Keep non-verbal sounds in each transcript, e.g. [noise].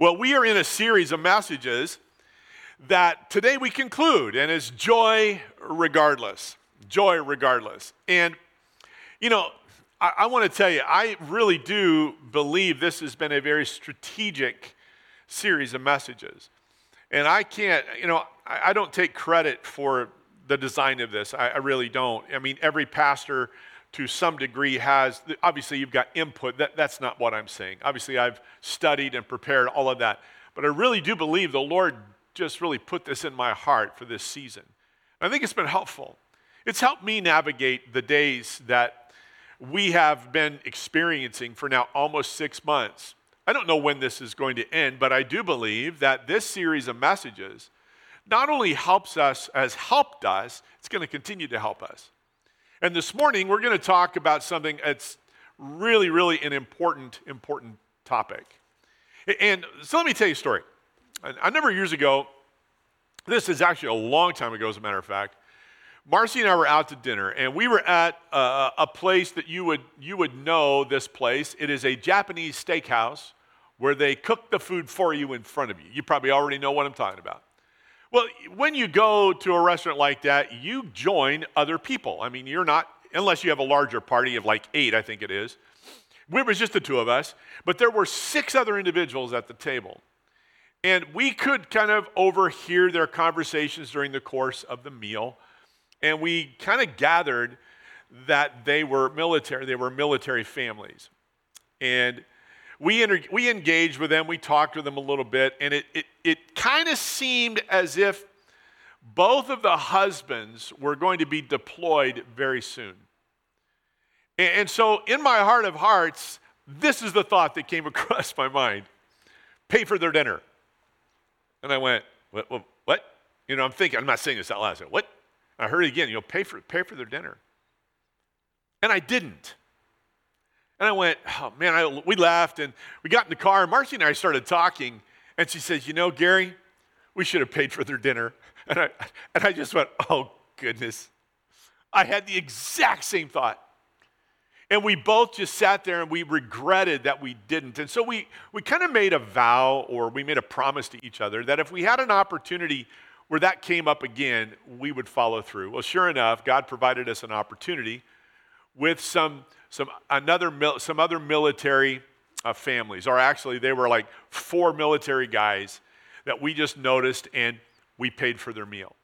Well, we are in a series of messages that today we conclude, and it's joy regardless. Joy regardless. And, you know, I, I want to tell you, I really do believe this has been a very strategic series of messages. And I can't, you know, I, I don't take credit for the design of this. I, I really don't. I mean, every pastor to some degree has, obviously, you've got input. That, that's not what I'm saying. Obviously, I've studied and prepared all of that. But I really do believe the Lord just really put this in my heart for this season. I think it's been helpful. It's helped me navigate the days that we have been experiencing for now almost six months. I don't know when this is going to end, but I do believe that this series of messages not only helps us, has helped us, it's going to continue to help us. And this morning, we're going to talk about something that's really, really an important, important topic. And so let me tell you a story. A number years ago, this is actually a long time ago, as a matter of fact, Marcy and I were out to dinner, and we were at a, a place that you would, you would know this place. It is a Japanese steakhouse where they cook the food for you in front of you. You probably already know what I'm talking about. Well, when you go to a restaurant like that, you join other people. I mean, you're not, unless you have a larger party of like eight, I think it is. It was just the two of us, but there were six other individuals at the table. And we could kind of overhear their conversations during the course of the meal. And we kind of gathered that they were military, they were military families. And we, inter- we engaged with them, we talked to them a little bit, and it, it, it kind of seemed as if both of the husbands were going to be deployed very soon. And, and so, in my heart of hearts, this is the thought that came [laughs] across my mind pay for their dinner. And I went, what? what, what? You know, I'm thinking, I'm not saying this out loud. I said, what? I heard it again, you know, pay for, pay for their dinner. And I didn't. And I went, oh man, I, we laughed and we got in the car. And Marcy and I started talking, and she says, You know, Gary, we should have paid for their dinner. [laughs] And I, and I just went, Oh, goodness. I had the exact same thought. And we both just sat there and we regretted that we didn't. And so we, we kind of made a vow or we made a promise to each other that if we had an opportunity where that came up again, we would follow through. Well, sure enough, God provided us an opportunity with some some, another, some other military uh, families, or actually, they were like four military guys that we just noticed and we paid for their meal.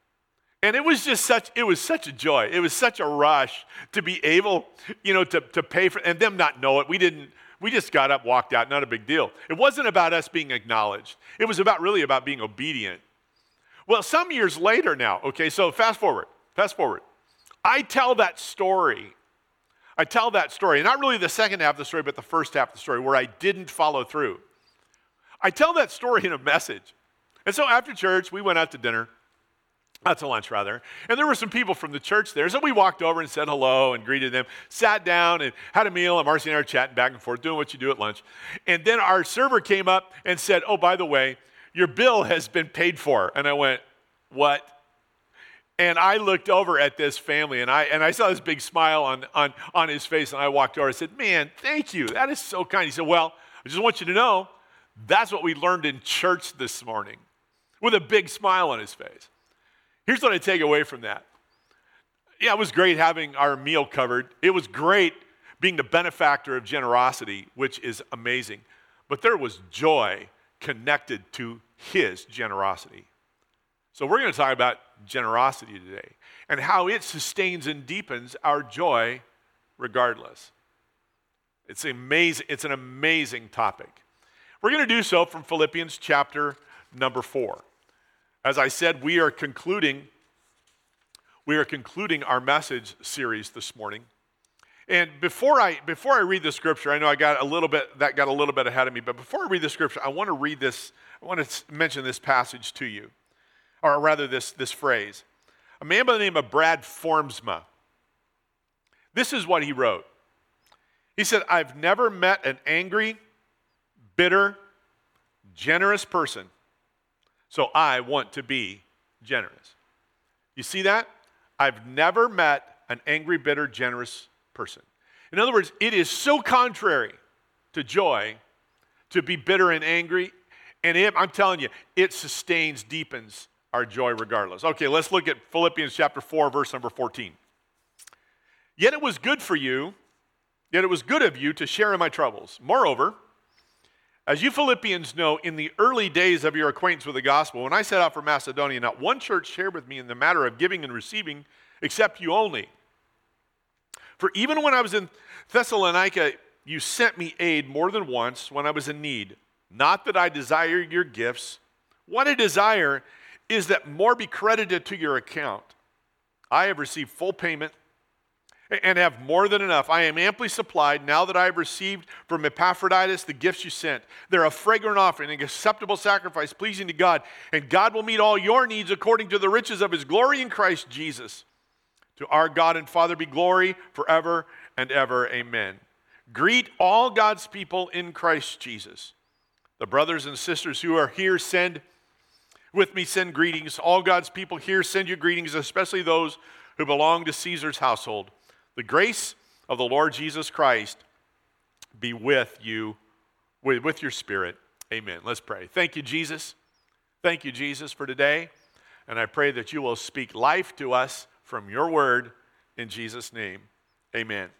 And it was just such, it was such a joy. It was such a rush to be able, you know, to, to pay for, and them not know it. We didn't, we just got up, walked out, not a big deal. It wasn't about us being acknowledged. It was about really about being obedient. Well, some years later now, okay, so fast forward, fast forward. I tell that story I tell that story, not really the second half of the story, but the first half of the story where I didn't follow through. I tell that story in a message. And so after church, we went out to dinner, out to lunch rather, and there were some people from the church there. So we walked over and said hello and greeted them, sat down and had a meal, and Marcy and I were chatting back and forth, doing what you do at lunch. And then our server came up and said, Oh, by the way, your bill has been paid for. And I went, What? And I looked over at this family and I, and I saw this big smile on, on, on his face. And I walked over. I said, Man, thank you. That is so kind. He said, Well, I just want you to know that's what we learned in church this morning with a big smile on his face. Here's what I take away from that. Yeah, it was great having our meal covered. It was great being the benefactor of generosity, which is amazing. But there was joy connected to his generosity. So, we're going to talk about generosity today and how it sustains and deepens our joy regardless. It's, amazing, it's an amazing topic. We're going to do so from Philippians chapter number 4. As I said, we are concluding we are concluding our message series this morning. And before I before I read the scripture, I know I got a little bit that got a little bit ahead of me, but before I read the scripture, I want to read this I want to mention this passage to you or rather this, this phrase. A man by the name of Brad Formsma. This is what he wrote. He said, I've never met an angry, bitter, generous person, so I want to be generous. You see that? I've never met an angry, bitter, generous person. In other words, it is so contrary to joy to be bitter and angry And it, I'm telling you, it sustains, deepens our joy regardless. Okay, let's look at Philippians chapter 4, verse number 14. Yet it was good for you, yet it was good of you to share in my troubles. Moreover, as you Philippians know, in the early days of your acquaintance with the gospel, when I set out for Macedonia, not one church shared with me in the matter of giving and receiving except you only. For even when I was in Thessalonica, you sent me aid more than once when I was in need. Not that I desire your gifts. What I desire is that more be credited to your account. I have received full payment and have more than enough. I am amply supplied now that I have received from Epaphroditus the gifts you sent. They're a fragrant offering, an acceptable sacrifice, pleasing to God. And God will meet all your needs according to the riches of his glory in Christ Jesus. To our God and Father be glory forever and ever. Amen. Greet all God's people in Christ Jesus. The brothers and sisters who are here send with me send greetings. All God's people here send you greetings, especially those who belong to Caesar's household. The grace of the Lord Jesus Christ be with you, with, your spirit. Amen. Let's pray. Thank you, Jesus. Thank you, Jesus, for today. And I pray that you will speak life to us from your word in Jesus' name. Amen.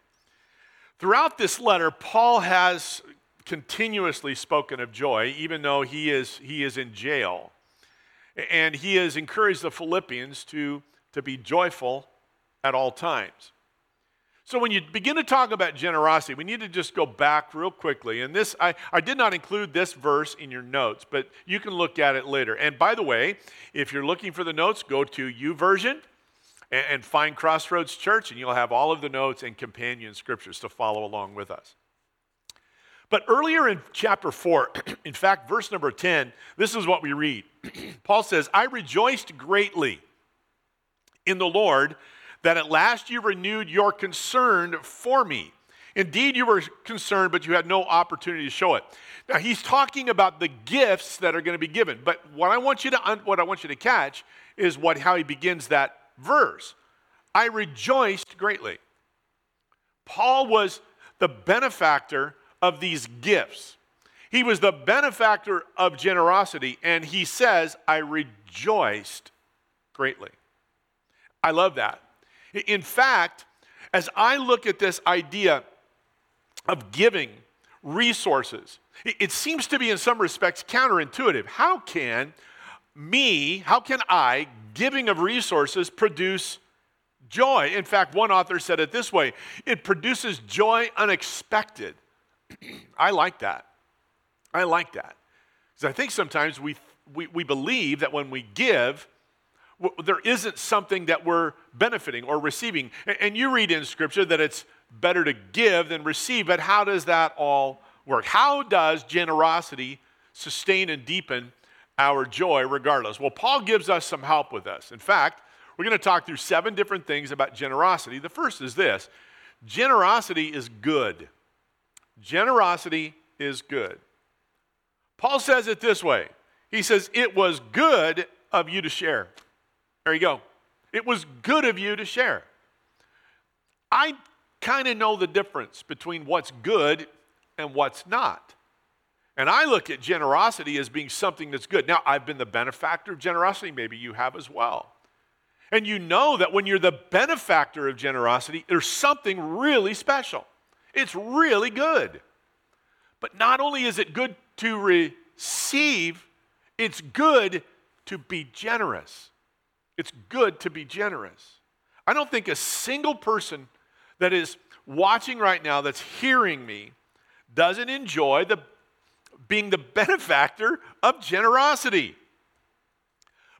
Throughout this letter, Paul has continuously spoken of joy, even though he is, he is in jail. And he has encouraged the Philippians to, to be joyful at all times. So when you begin to talk about generosity, we need to just go back real quickly. And this, I, I did not include this verse in your notes, but you can look at it later. And by the way, if you're looking for the notes, go to YouVersion and, and find Crossroads Church, and you'll have all of the notes and companion scriptures to follow along with us. But earlier in chapter 4, [clears throat] in fact, verse number 10, this is what we read. [clears throat] Paul says, I rejoiced greatly in the Lord that at last you renewed your concern for me. Indeed, you were concerned, but you had no opportunity to show it. Now, he's talking about the gifts that are going to be given. But what I want you to, what I want you to catch is what, how he begins that verse. I rejoiced greatly. Paul was the benefactor of these gifts. He was the benefactor of generosity, and he says, I rejoiced greatly. I love that. In fact, as I look at this idea of giving resources, it seems to be in some respects counterintuitive. How can me, how can I, giving of resources, produce joy? In fact, one author said it this way it produces joy unexpected. I like that. I like that. Because I think sometimes we, we, we believe that when we give, there isn't something that we're benefiting or receiving. And you read in Scripture that it's better to give than receive, but how does that all work? How does generosity sustain and deepen our joy regardless? Well, Paul gives us some help with this. In fact, we're going to talk through seven different things about generosity. The first is this generosity is good. Generosity is good. Paul says it this way He says, It was good of you to share. There you go. It was good of you to share. I kind of know the difference between what's good and what's not. And I look at generosity as being something that's good. Now, I've been the benefactor of generosity, maybe you have as well. And you know that when you're the benefactor of generosity, there's something really special. It's really good. But not only is it good to receive, it's good to be generous. It's good to be generous. I don't think a single person that is watching right now that's hearing me doesn't enjoy the being the [laughs] benefactor of generosity.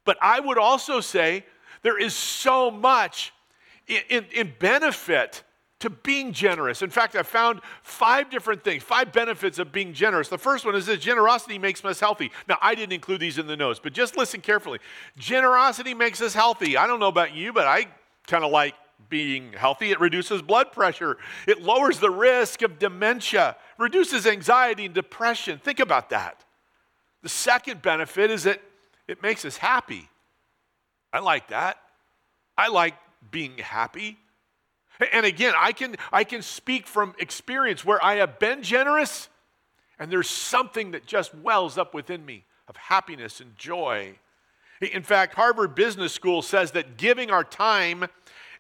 But I would also say there is so much in, in, in benefit to being generous. In fact, I found five different things, five benefits of being generous. The first one is that generosity makes us healthy. Now, I didn't include these in the notes, but just listen carefully. Generosity makes us healthy. I don't know about you, but I kind of like being healthy. It reduces blood pressure, it lowers the risk of dementia, reduces anxiety and depression. Think about that. The second benefit is that it makes us happy. I like that. I like being happy. And again, I can, I can speak from experience where I have been generous And there's something that just wells up within me of happiness and joy. In fact, Harvard Business School says that giving our time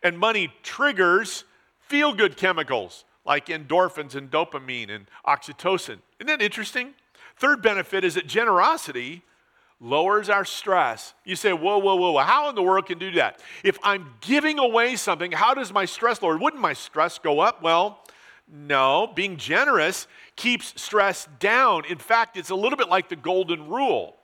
and money triggers feel good chemicals like endorphins and dopamine and oxytocin. Isn't that interesting? Third benefit is that generosity lowers our stress. You say, whoa, whoa, whoa, how in the world can you do that? If I'm giving away something, how does my stress lower? Wouldn't my stress go up? Well, no. Being generous keeps stress down. In fact, it's a little bit like the golden rule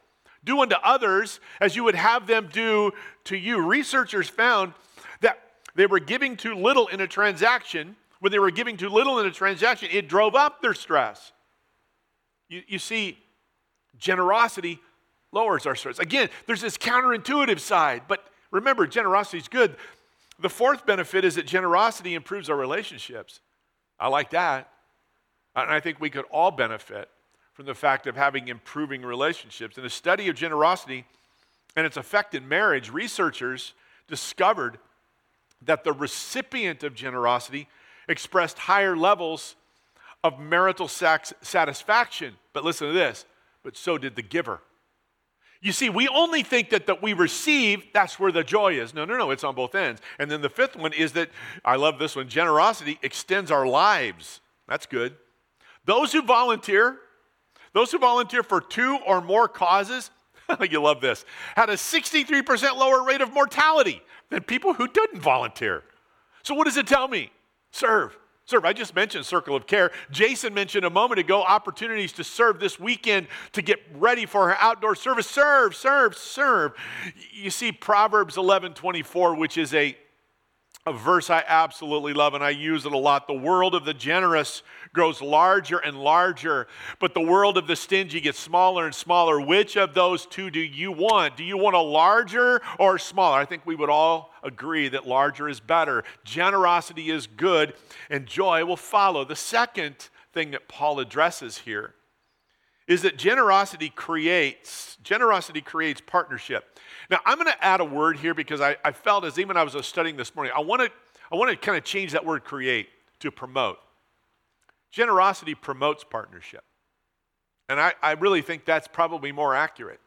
do unto others as you would have them do to you. Researchers found that they were giving too little in a transaction. When they were giving too little in a transaction, it drove up their stress. You, you see, generosity lowers our stress. Again, there's this counterintuitive side, but remember, generosity is good. The fourth benefit is that generosity improves our relationships. I like that. And I think we could all benefit from the fact of having improving relationships. In a study of generosity and its effect in marriage, researchers discovered that the recipient of generosity expressed higher levels of marital satisfaction. But listen to this, but so did the giver. You see, we only think that that we receive, that's where the joy is. No, no, no, it's on both ends. And then the fifth one is that, I love this one, generosity extends our lives. That's good. Those who volunteer, those who volunteer for two or more causes, [laughs] you love this, had a 63% lower rate of mortality than people who didn't volunteer. So, what does it tell me? Serve. Serve. I just mentioned Circle of Care. Jason mentioned a moment ago opportunities to serve this weekend to get ready for her outdoor service. Serve, serve, serve. You see Proverbs 11 24, which is a a verse I absolutely love and I use it a lot. The world of the generous grows larger and larger, but the world of the stingy gets smaller and smaller. Which of those two do you want? Do you want a larger or smaller? I think we would all agree that larger is better. Generosity is good and joy will follow. The second thing that Paul addresses here is that generosity creates generosity creates partnership. Now I'm going to add a word here because I, I felt as even I was uh, studying this morning, I want to I want to kind of change that word create to promote. Generosity promotes partnership. And I, I really think that's probably more accurate.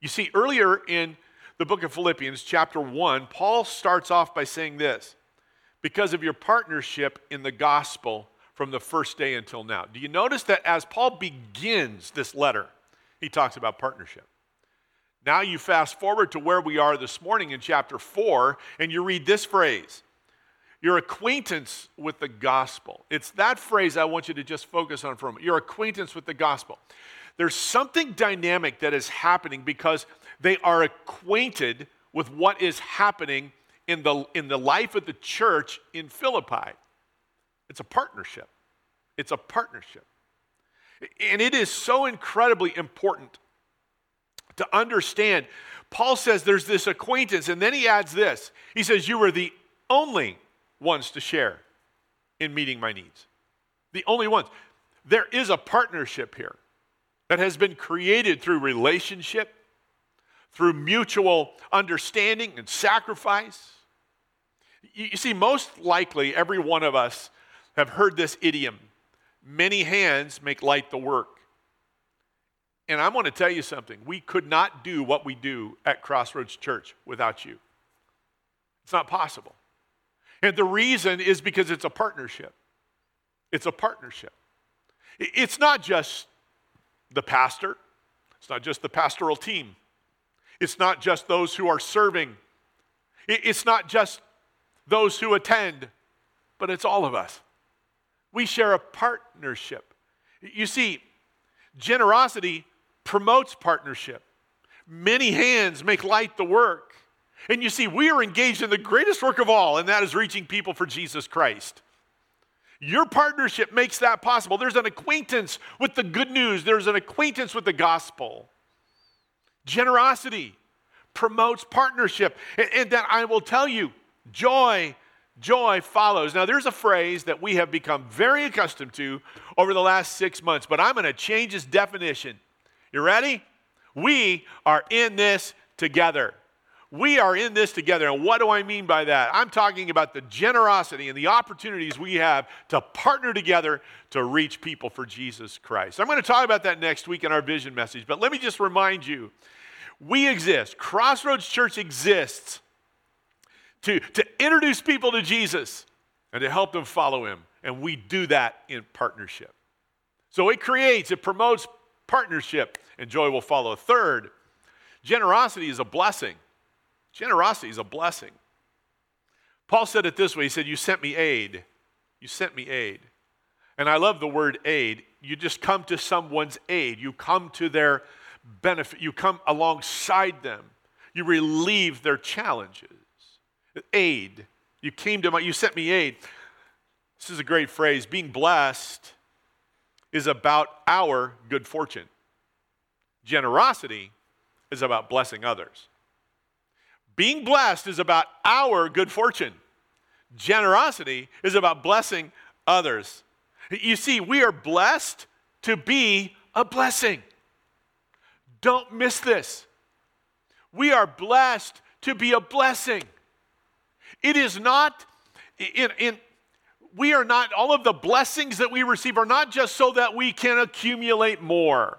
You see, earlier in the book of Philippians, chapter 1, Paul starts off by saying this because of your partnership in the gospel from the first day until now. Do you notice that as Paul begins this letter, he talks about partnership? Now you fast forward to where we are this morning in chapter 4, and you read this phrase your acquaintance with the gospel. It's that phrase I want you to just focus on for a moment. Your acquaintance with the gospel. There's something dynamic that is happening because they are acquainted with what is happening in the, in the life of the church in Philippi. It's a partnership. It's a partnership. And it is so incredibly important to understand. Paul says there's this acquaintance, and then he adds this. He says, You were the only ones to share in meeting my needs. The only ones. There is a partnership here that has been created through relationship, through mutual understanding and sacrifice. You see, most likely every one of us have heard this idiom many hands make light the work. And I want to tell you something. We could not do what we do at Crossroads Church without you. It's not possible. And the reason is because it's a partnership. It's a partnership. It's not just the pastor, it's not just the pastoral team, it's not just those who are serving, it's not just those who attend, but it's all of us. We share a partnership. You see, generosity promotes partnership. Many hands make light the work. And you see, we are engaged in the greatest work of all, and that is reaching people for Jesus Christ. Your partnership makes that possible. There's an acquaintance with the good news, there's an acquaintance with the gospel. Generosity promotes partnership. And, and that I will tell you, joy joy follows. Now, there's a phrase that we have become very accustomed to over the last six months, but I'm going to change its definition. You ready? We are in this together. We are in this together. And what do I mean by that? I'm talking about the generosity and the opportunities we have to partner together to reach people for Jesus Christ. I'm going to talk about that next week in our vision message, but let me just remind you we exist. Crossroads Church exists to, to introduce people to Jesus and to help them follow him. And we do that in partnership. So it creates, it promotes partnership, and joy will follow. Third, generosity is a blessing. Generosity is a blessing. Paul said it this way He said, You sent me aid. You sent me aid. And I love the word aid. You just come to someone's aid, you come to their benefit, you come alongside them, you relieve their challenges. Aid. You came to my, you sent me aid. This is a great phrase. Being blessed is about our good fortune. Generosity is about blessing others. Being blessed is about our good fortune. Generosity is about blessing others. You see, we are blessed to be a blessing. Don't miss this. We are blessed to be a blessing. It is not, in, in, we are not, all of the blessings that we receive are not just so that we can accumulate more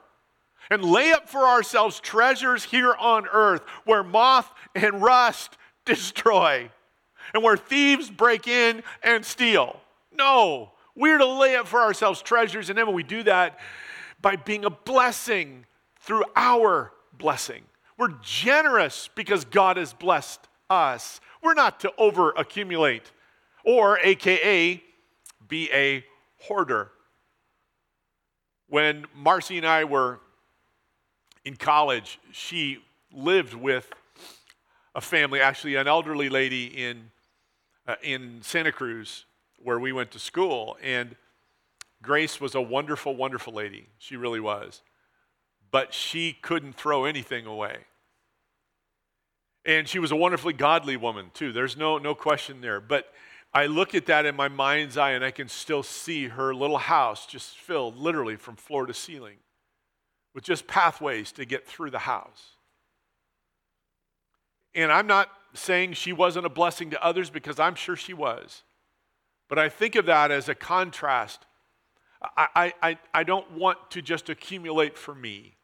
and lay up for ourselves treasures here on earth where moth and rust [laughs] destroy and where thieves break in and steal. No, we're to lay up for ourselves treasures, and then we do that, by being a blessing through our blessing. We're generous because God has blessed us. We're not to over accumulate or, AKA, be a hoarder. When Marcy and I were in college, she lived with a family, actually, an elderly lady in, uh, in Santa Cruz where we went to school. And Grace was a wonderful, wonderful lady. She really was. But she couldn't throw anything away. And she was a wonderfully godly woman, too. There's no, no question there. But I look at that in my mind's eye and I can still see her little house just filled literally from floor to ceiling with just pathways to get through the house. And I'm not saying she wasn't a blessing to others because I'm sure she was. But I think of that as a contrast. I, I, I don't want to just accumulate for me.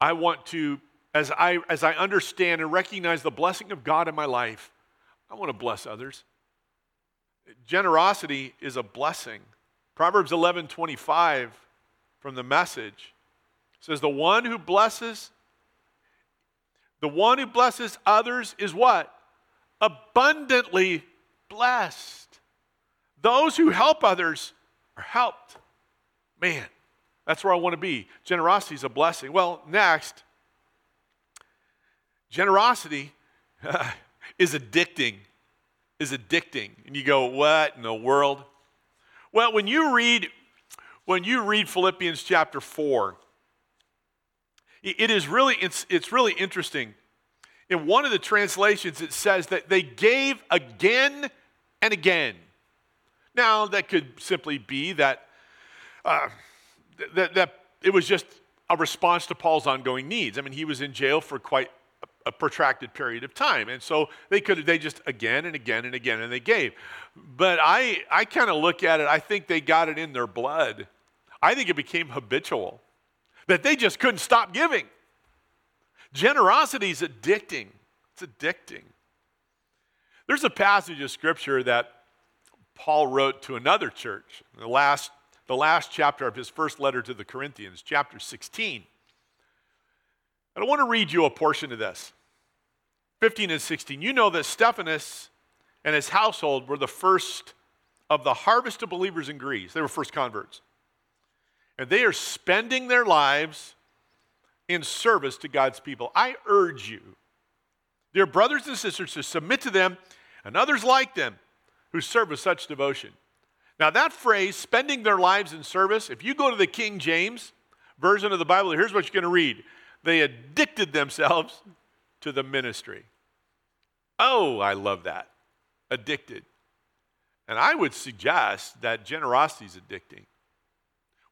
I want to, as I, as I understand and recognize the blessing of God in my life, I want to bless others. Generosity is a blessing. Proverbs 11 25 from the message says, The one who blesses, the one who blesses others is what? Abundantly blessed. Those who help others are helped. Man, that's where I want to be. Generosity is a blessing. Well, next, generosity [laughs] is addicting is addicting. And you go, what in the world? Well, when you read when you read Philippians chapter 4, it is really it's, it's really interesting. In one of the translations, it says that they gave again and again. Now, that could simply be that, uh, that, that it was just a response to Paul's ongoing needs. I mean, he was in jail for quite a protracted period of time. And so they could they just again and again and again and they gave. But I I kind of look at it, I think they got it in their blood. I think it became habitual. That they just couldn't stop giving. Generosity is addicting. It's addicting. There's a passage of scripture that Paul wrote to another church, the last, the last chapter of his first letter to the Corinthians, chapter 16. And I want to read you a portion of this 15 and 16. You know that Stephanas and his household were the first of the harvest of believers in Greece. They were first converts. And they are spending their lives in service to God's people. I urge you, dear brothers and sisters, to submit to them and others like them who serve with such devotion. Now, that phrase, spending their lives in service, if you go to the King James version of the Bible, here's what you're going to read they addicted themselves to the ministry. Oh, I love that. Addicted. And I would suggest that generosity is addicting.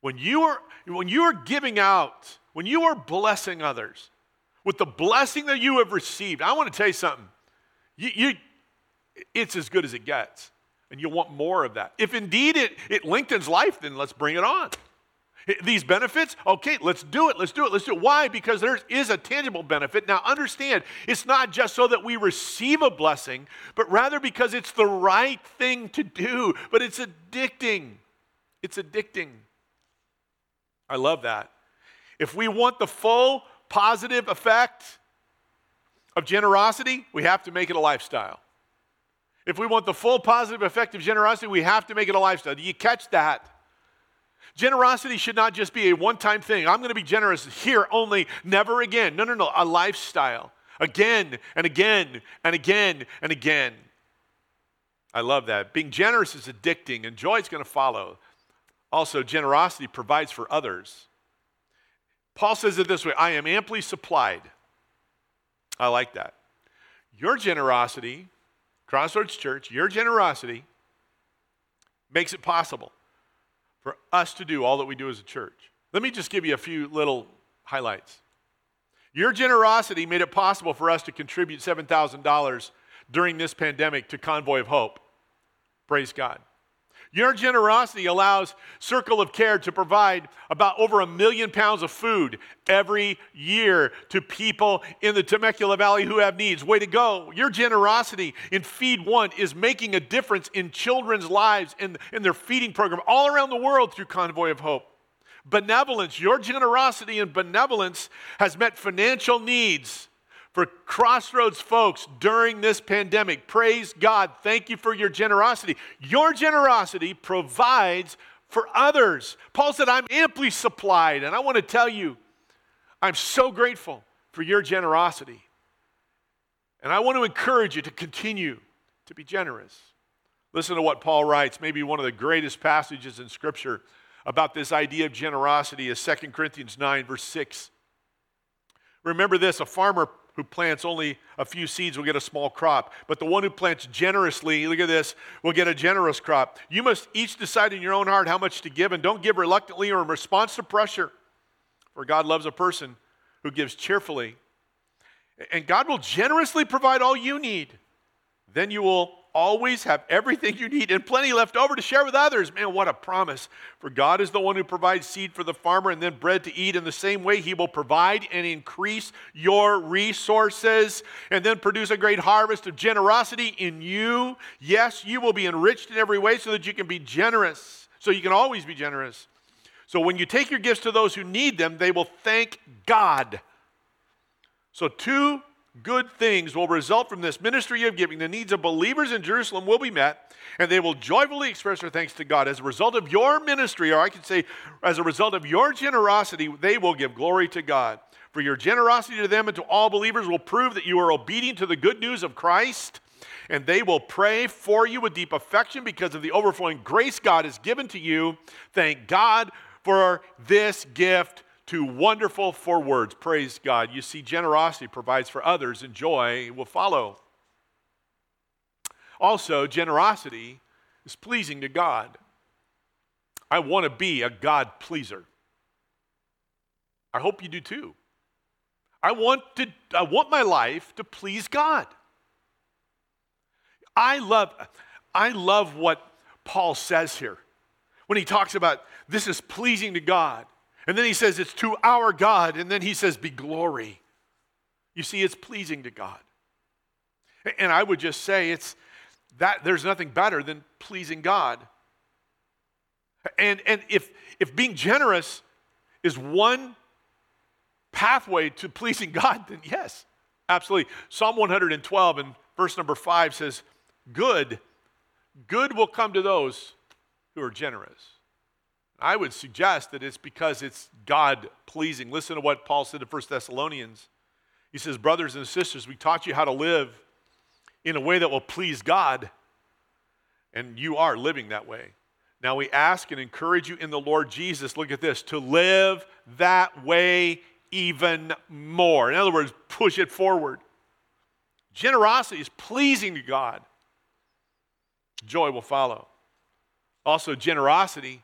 When you are when you are giving out, when you are blessing others, with the blessing that you have received, I want to tell you something. You, you, it's as good as it gets, and you'll want more of that. If indeed it, it lengthens life, then let's bring it on. These benefits, okay, let's do it, let's do it, let's do it. Why? Because there is a tangible benefit. Now, understand, it's not just so that we receive a blessing, but rather because it's the right thing to do, but it's addicting. It's addicting. I love that. If we want the full positive effect of generosity, we have to make it a lifestyle. If we want the full positive effect of generosity, we have to make it a lifestyle. Do you catch that? Generosity should not just be a one time thing. I'm going to be generous here only, never again. No, no, no. A lifestyle. Again and again and again and again. I love that. Being generous is addicting, and joy is going to follow. Also, generosity provides for others. Paul says it this way I am amply supplied. I like that. Your generosity, Crossroads Church, your generosity makes it possible for us to do all that we do as a church. Let me just give you a few little highlights. Your generosity made it possible for us to contribute $7,000 during this pandemic to Convoy of Hope. Praise God. Your generosity allows Circle of Care to provide about over a million pounds of food every year to people in the Temecula Valley who have needs. Way to go. Your generosity in Feed One is making a difference in children's lives in, in their feeding program all around the world through Convoy of Hope. Benevolence, your generosity and benevolence has met financial needs for Crossroads folks during this pandemic. Praise God. Thank you for your generosity. Your generosity provides for others. Paul said, I'm amply supplied. And I want to tell you, I'm so grateful for your generosity. And I want to encourage you to continue to be generous. Listen to what Paul writes, maybe one of the greatest passages in Scripture about this idea of generosity is 2 Corinthians 9, verse 6. Remember this a farmer who plants only a few seeds will get a small crop, but the one who plants generously, look at this, will get a generous crop. You must each decide in your own heart how much to give, and don't give reluctantly or in response to pressure. For God loves a person who gives cheerfully. And God will generously provide all you need. Then you will always have everything you need and plenty left over to share with others. Man, what a promise. For God is the one who provides seed for the farmer and then bread to eat. In the same way, He will provide and increase your resources and then produce a great harvest of generosity in you. Yes, you will be enriched in every way so that you can be generous, so you can always be generous. So when you take your gifts to those who need them, they will thank God. So, two good things will result from this ministry of giving. The needs of believers in Jerusalem will be met, and they will joyfully express their thanks to God. As a result of your ministry, or I could say, as a result of your generosity, they will give glory to God. For your generosity to them and to all believers will prove that you are obedient to the good news of Christ, and they will pray for you with deep affection because of the overflowing grace God has given to you. Thank God for this gift too wonderful for words. Praise God. You see, generosity provides for others, and joy will follow. Also, generosity is pleasing to God. I want to be a God pleaser. I hope you do too. I want, to, I want my life to please God. I love, I love what Paul says here when he talks about this is pleasing to God. And then he says, It's to our God. And then he says, Be glory. You see, it's pleasing to God. And I would just say it's that there's nothing better than pleasing God. And, and if, if being generous is one pathway to pleasing [laughs] God, then yes, absolutely. Psalm 112 and verse number 5 says, Good, good will come to those who are generous. I would suggest that it's because it's God pleasing. Listen to what Paul said to 1 Thessalonians. He says, Brothers and sisters, we taught you how to live in a way that will please God, and you are living that way. Now we ask and encourage you in the Lord Jesus, look at this, to live that way even more. In other words, push it forward. Generosity is pleasing to God. Joy will follow. Also, generosity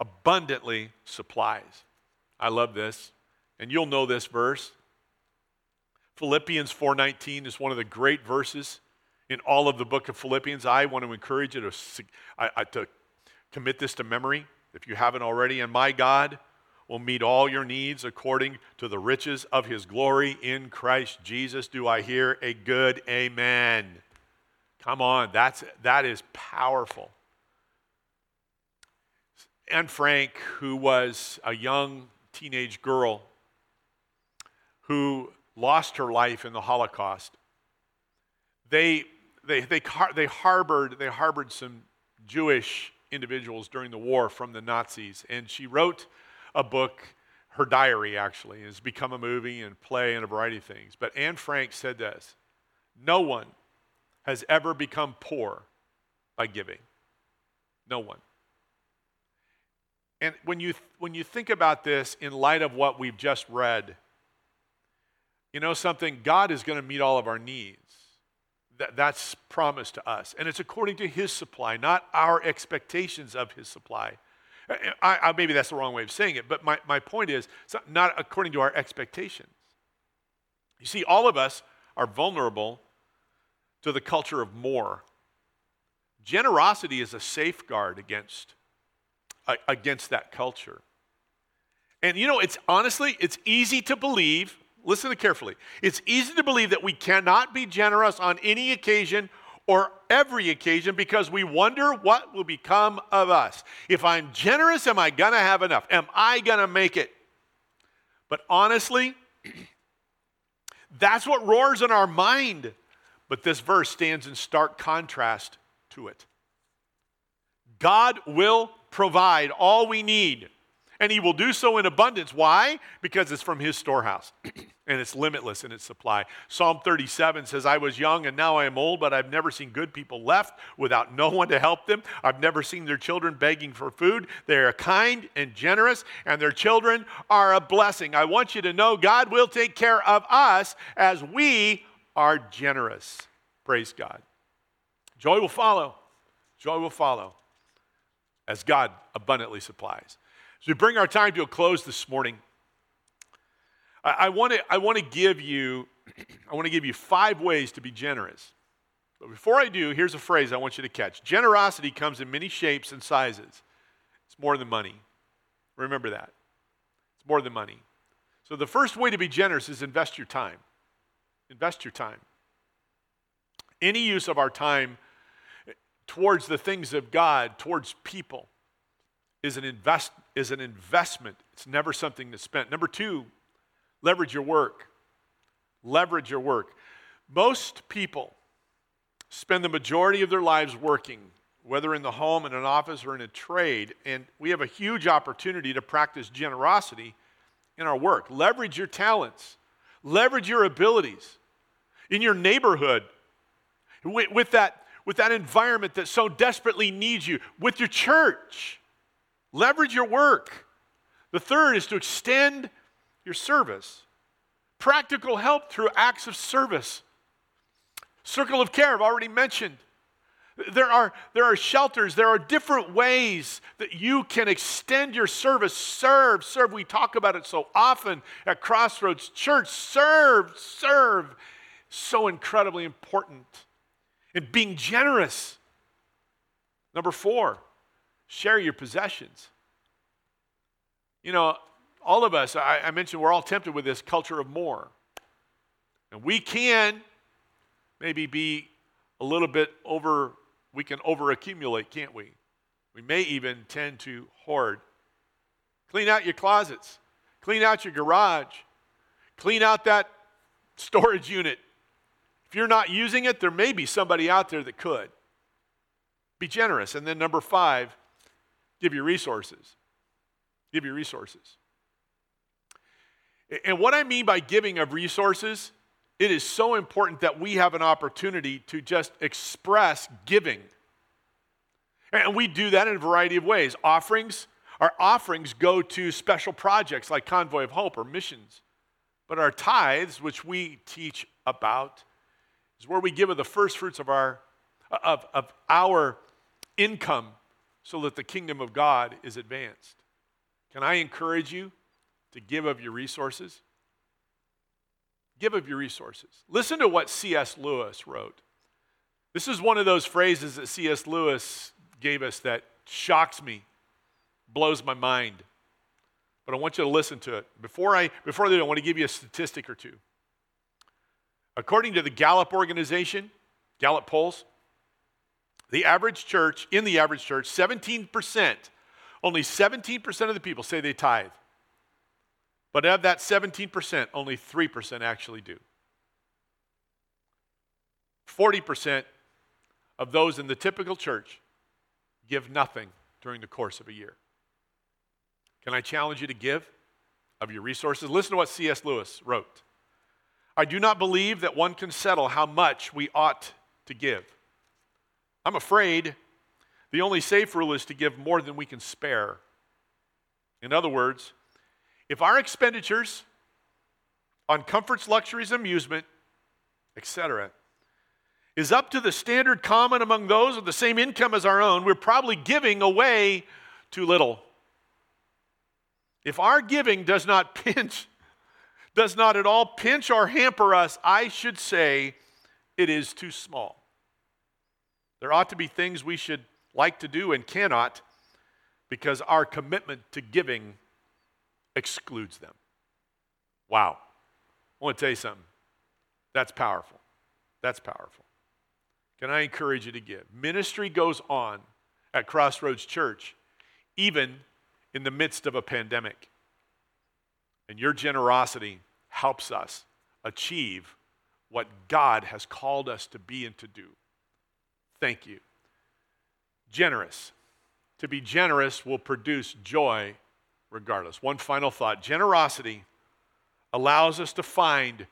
abundantly supplies. I love this. And you'll know this verse. Philippians 4:19 is one of the great verses in all of the book of Philippians. I want to encourage you to, I, I, to commit this to memory if you haven't already. And my God will meet all your needs according to the riches of his glory in Christ Jesus. Do I hear a good amen? Come on, that's, that is powerful. Anne Frank, who was a young teenage girl who lost her life in the Holocaust, they, they, they, they, harbored, they harbored some Jewish individuals during the war from the Nazis. And she wrote a book, her diary actually, has become a movie and play and a variety of things. But Anne Frank said this No one has ever become poor by giving. No one. And when you, when you think about this in light of what we've just read, you know something? God is going to meet all of our needs. That, that's promised to us. And it's according to His supply, not our expectations of His supply. I, I, maybe that's the wrong way of saying it, but my, my point is it's not according to our expectations. You see, all of us are vulnerable to the culture of more. Generosity is a safeguard against, against that culture. And you know, it's honestly, it's easy to believe, listen to carefully, it's easy to believe that we cannot be generous on any occasion or every occasion because we wonder what will become of us. If I'm generous, am I going to have enough? Am I going to make it? But honestly, [clears throat] that's what roars in our mind. But this verse stands in stark contrast to it. God will provide all we need and he will do so in abundance. Why? Because it's from his storehouse [clears throat] and it's limitless in its supply. Psalm 37 says, I was young and now I am old, but I've never seen good people left without no one to help them. I've never seen their children begging for food. They are kind and generous, and their children are a blessing. I want you to know God will take care of us as we are generous. Praise God. Joy will follow. Joy will follow as God abundantly supplies. As we bring our time to a close this morning, I, want to I want to give you [clears throat] I want to give you five ways to be generous. But before I do, here's a phrase I want you to catch. Generosity comes in many shapes and sizes. It's more than money. Remember that. It's more than money. So the first way to be generous is invest your time. Invest your time. Any use of our time towards the things of God, towards people, is an, invest, is an investment. It's never something that's spent. Number two, leverage your work. Leverage your work. Most people spend the majority of their lives working, whether in the home, in an office, or in a trade, and we have a huge opportunity to practice generosity in our work. Leverage your talents, leverage your abilities in your neighborhood with, with that, with that environment that so desperately needs you, with your church Leverage your work. The third is to extend your service. Practical help through acts of service. Circle of care, I've already mentioned. There are, there are shelters, there are different ways that you can extend your service. Serve, serve. We talk about it so often at Crossroads Church. Serve, serve. So incredibly important. And being generous. Number four, Share your possessions. You know, all of us, I, I mentioned we're all tempted with this culture of more. And we can maybe be a little bit over, we can over accumulate, can't we? We may even tend to hoard. Clean out your closets, clean out your garage, clean out that storage unit. If you're not using it, there may be somebody out there that could. Be generous. And then, number five, Give your resources. Give your resources. And what I mean by giving of resources, it is so important that we have an opportunity to just express giving. And we do that in a variety of ways. Offerings, our offerings go to special projects like Convoy of Hope or missions. But our tithes, which we teach about, is where we give of the first fruits of our, of, of our income so that the kingdom of God is advanced. Can I encourage you to give of your resources? Give of your resources. Listen to what C.S. Lewis wrote. This is one of those phrases that C.S. Lewis gave us that shocks me, blows my mind. But I want you to listen to it. Before I, before I I want to give you a statistic or two. According to the Gallup organization, Gallup polls, the average church, in the average church, 17%, only 17% of the people say they tithe. But of that 17%, only 3% actually do. 40% of those in the typical church give nothing during the course of a year. Can I challenge you to give of your resources? Listen to what C.S. Lewis wrote. I do not believe that one can settle how much we ought to give. I'm afraid the only safe rule is to give more than we can spare. In other words, if our expenditures on comforts, luxuries, amusement, etc., is up to the standard common among those with the same income as our own, we're probably giving away too little. If our giving does not [laughs] pinch, does not at all pinch or hamper us, I should say it is too small. There ought to be things we should like to do and cannot because our commitment to giving excludes them. Wow. I want to tell you something. That's powerful. That's powerful. Can I encourage you to give? Ministry goes on at Crossroads Church, even in the midst of a pandemic. And your generosity helps us achieve what God has called us to be and to do. Thank you. Generous. To be generous will produce joy regardless. One final thought generosity allows us to find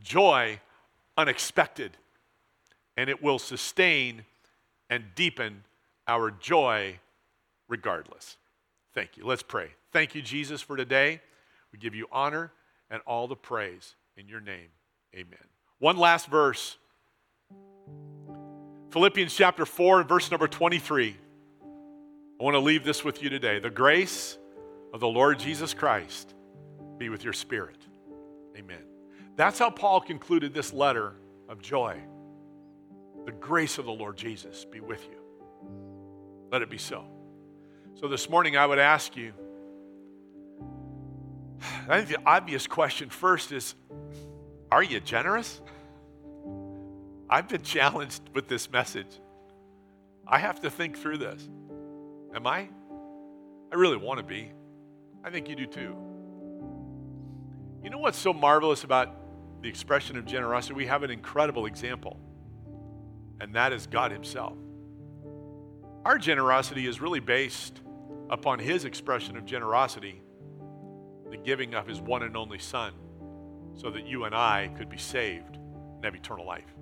joy unexpected, and it will sustain and deepen our joy regardless. Thank you. Let's pray. Thank you, Jesus, for today. We give you honor and all the praise in your name. Amen. One last verse Philippians chapter 4, verse number 23. I want to leave this with you today. The grace of the Lord Jesus Christ be with your spirit. Amen. That's how Paul concluded this letter of joy. The grace of the Lord Jesus be with you. Let it be so. So this morning, I would ask you I think the obvious question first is Are you generous? I've been challenged with this message. I have to think through this. Am I? I really want to be. I think you do too. You know what's so marvelous about the expression of generosity? We have an incredible example, and that is God Himself. Our generosity is really based upon His expression of generosity, the giving of His one and only Son, so that you and I could be saved and have eternal life.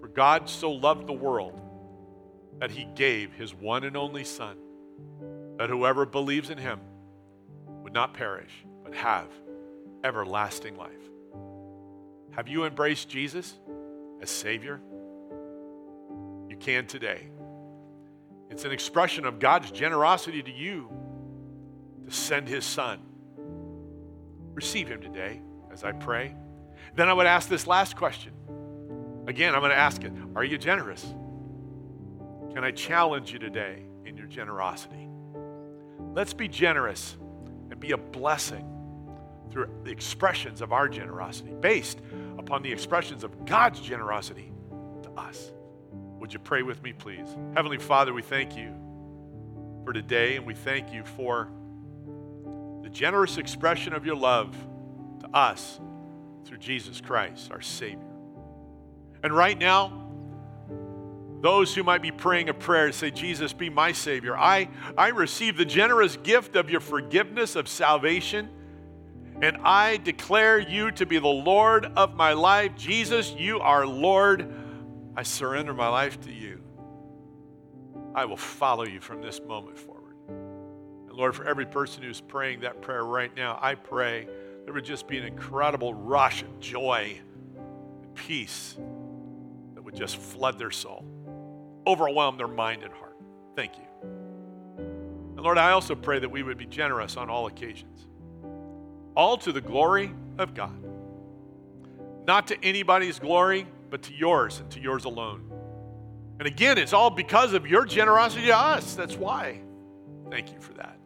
For God so loved the world that he gave his one and only Son, that whoever believes in him would not perish, but have everlasting life. Have you embraced Jesus as Savior? You can today. It's an expression of God's generosity to you to send his Son. Receive him today as I pray. Then I would ask this last question Again, I'm going to ask it Are you generous? Can I challenge you today in your generosity? Let's be generous and be a blessing through the expressions of our generosity, based upon the expressions of God's generosity to us. Would you pray with me, please? Heavenly Father, we thank you for today, and we thank you for generous expression of your love to us through Jesus Christ, our Savior. And right now, those who might be praying a prayer to say, Jesus, be my Savior. I, I receive the generous gift of your forgiveness of salvation, and I declare you to be the Lord of my life. Jesus, you are Lord. I surrender my life to you. I will follow you from this moment forward. And Lord, for every person who's praying that prayer right now, I pray there would just be an incredible rush of joy and peace that would just flood their soul, overwhelm their mind and heart. Thank you. And Lord, I also pray that we would be generous on all occasions, all to the glory of God. not to anybody's glory, but to yours and to yours alone. And again, it's all because of your generosity to us. That's why. Thank you for that.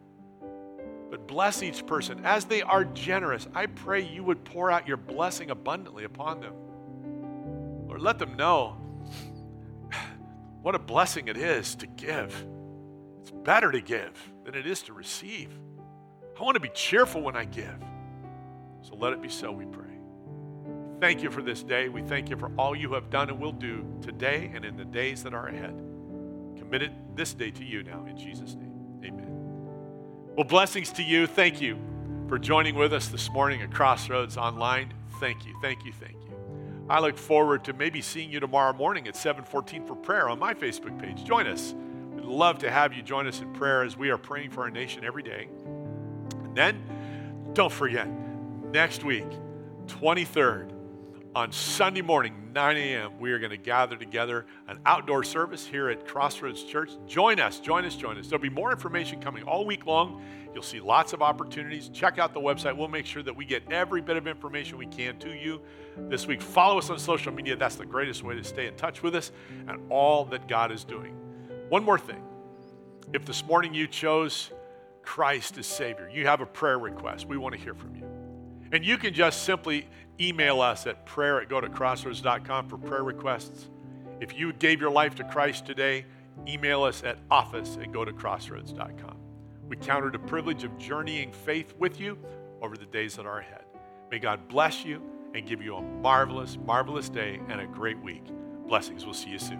Bless each person. As they are generous, I pray you would pour out your blessing abundantly upon them. Lord, let them know what a blessing it is to give. It's better to give than it is to receive. I want to be cheerful when I give. So let it be so, we pray. Thank you for this day. We thank you for all you have done and will do today and in the days that are ahead. Committed this day to you now, in Jesus' name. Well, blessings to you. Thank you for joining with us this morning at Crossroads Online. Thank you, thank you, thank you. I look forward to maybe seeing you tomorrow morning at 714 for prayer on my Facebook page. Join us. We'd love to have you join us in prayer as we are praying for our nation every day. And then, don't forget, next week, 23rd, on Sunday morning, 9 a.m., we are going to gather together an outdoor service here at Crossroads Church. Join us, join us, join us. There'll be more information coming all week long. You'll see lots of opportunities. Check out the website. We'll make sure that we get every bit of information we can to you this week. Follow us on social media. That's the greatest way to stay in touch with us and all that God is doing. One more thing. If this morning you chose Christ as Savior, you have a prayer request, we want to hear from you. And you can just simply email us at prayer at go to crossroads.com for prayer requests. If you gave your life to Christ today, email us at office at go to crossroads.com. We count it a privilege of journeying faith with you over the days that are ahead. May God bless you and give you a marvelous, marvelous day and a great week. Blessings. We'll see you soon.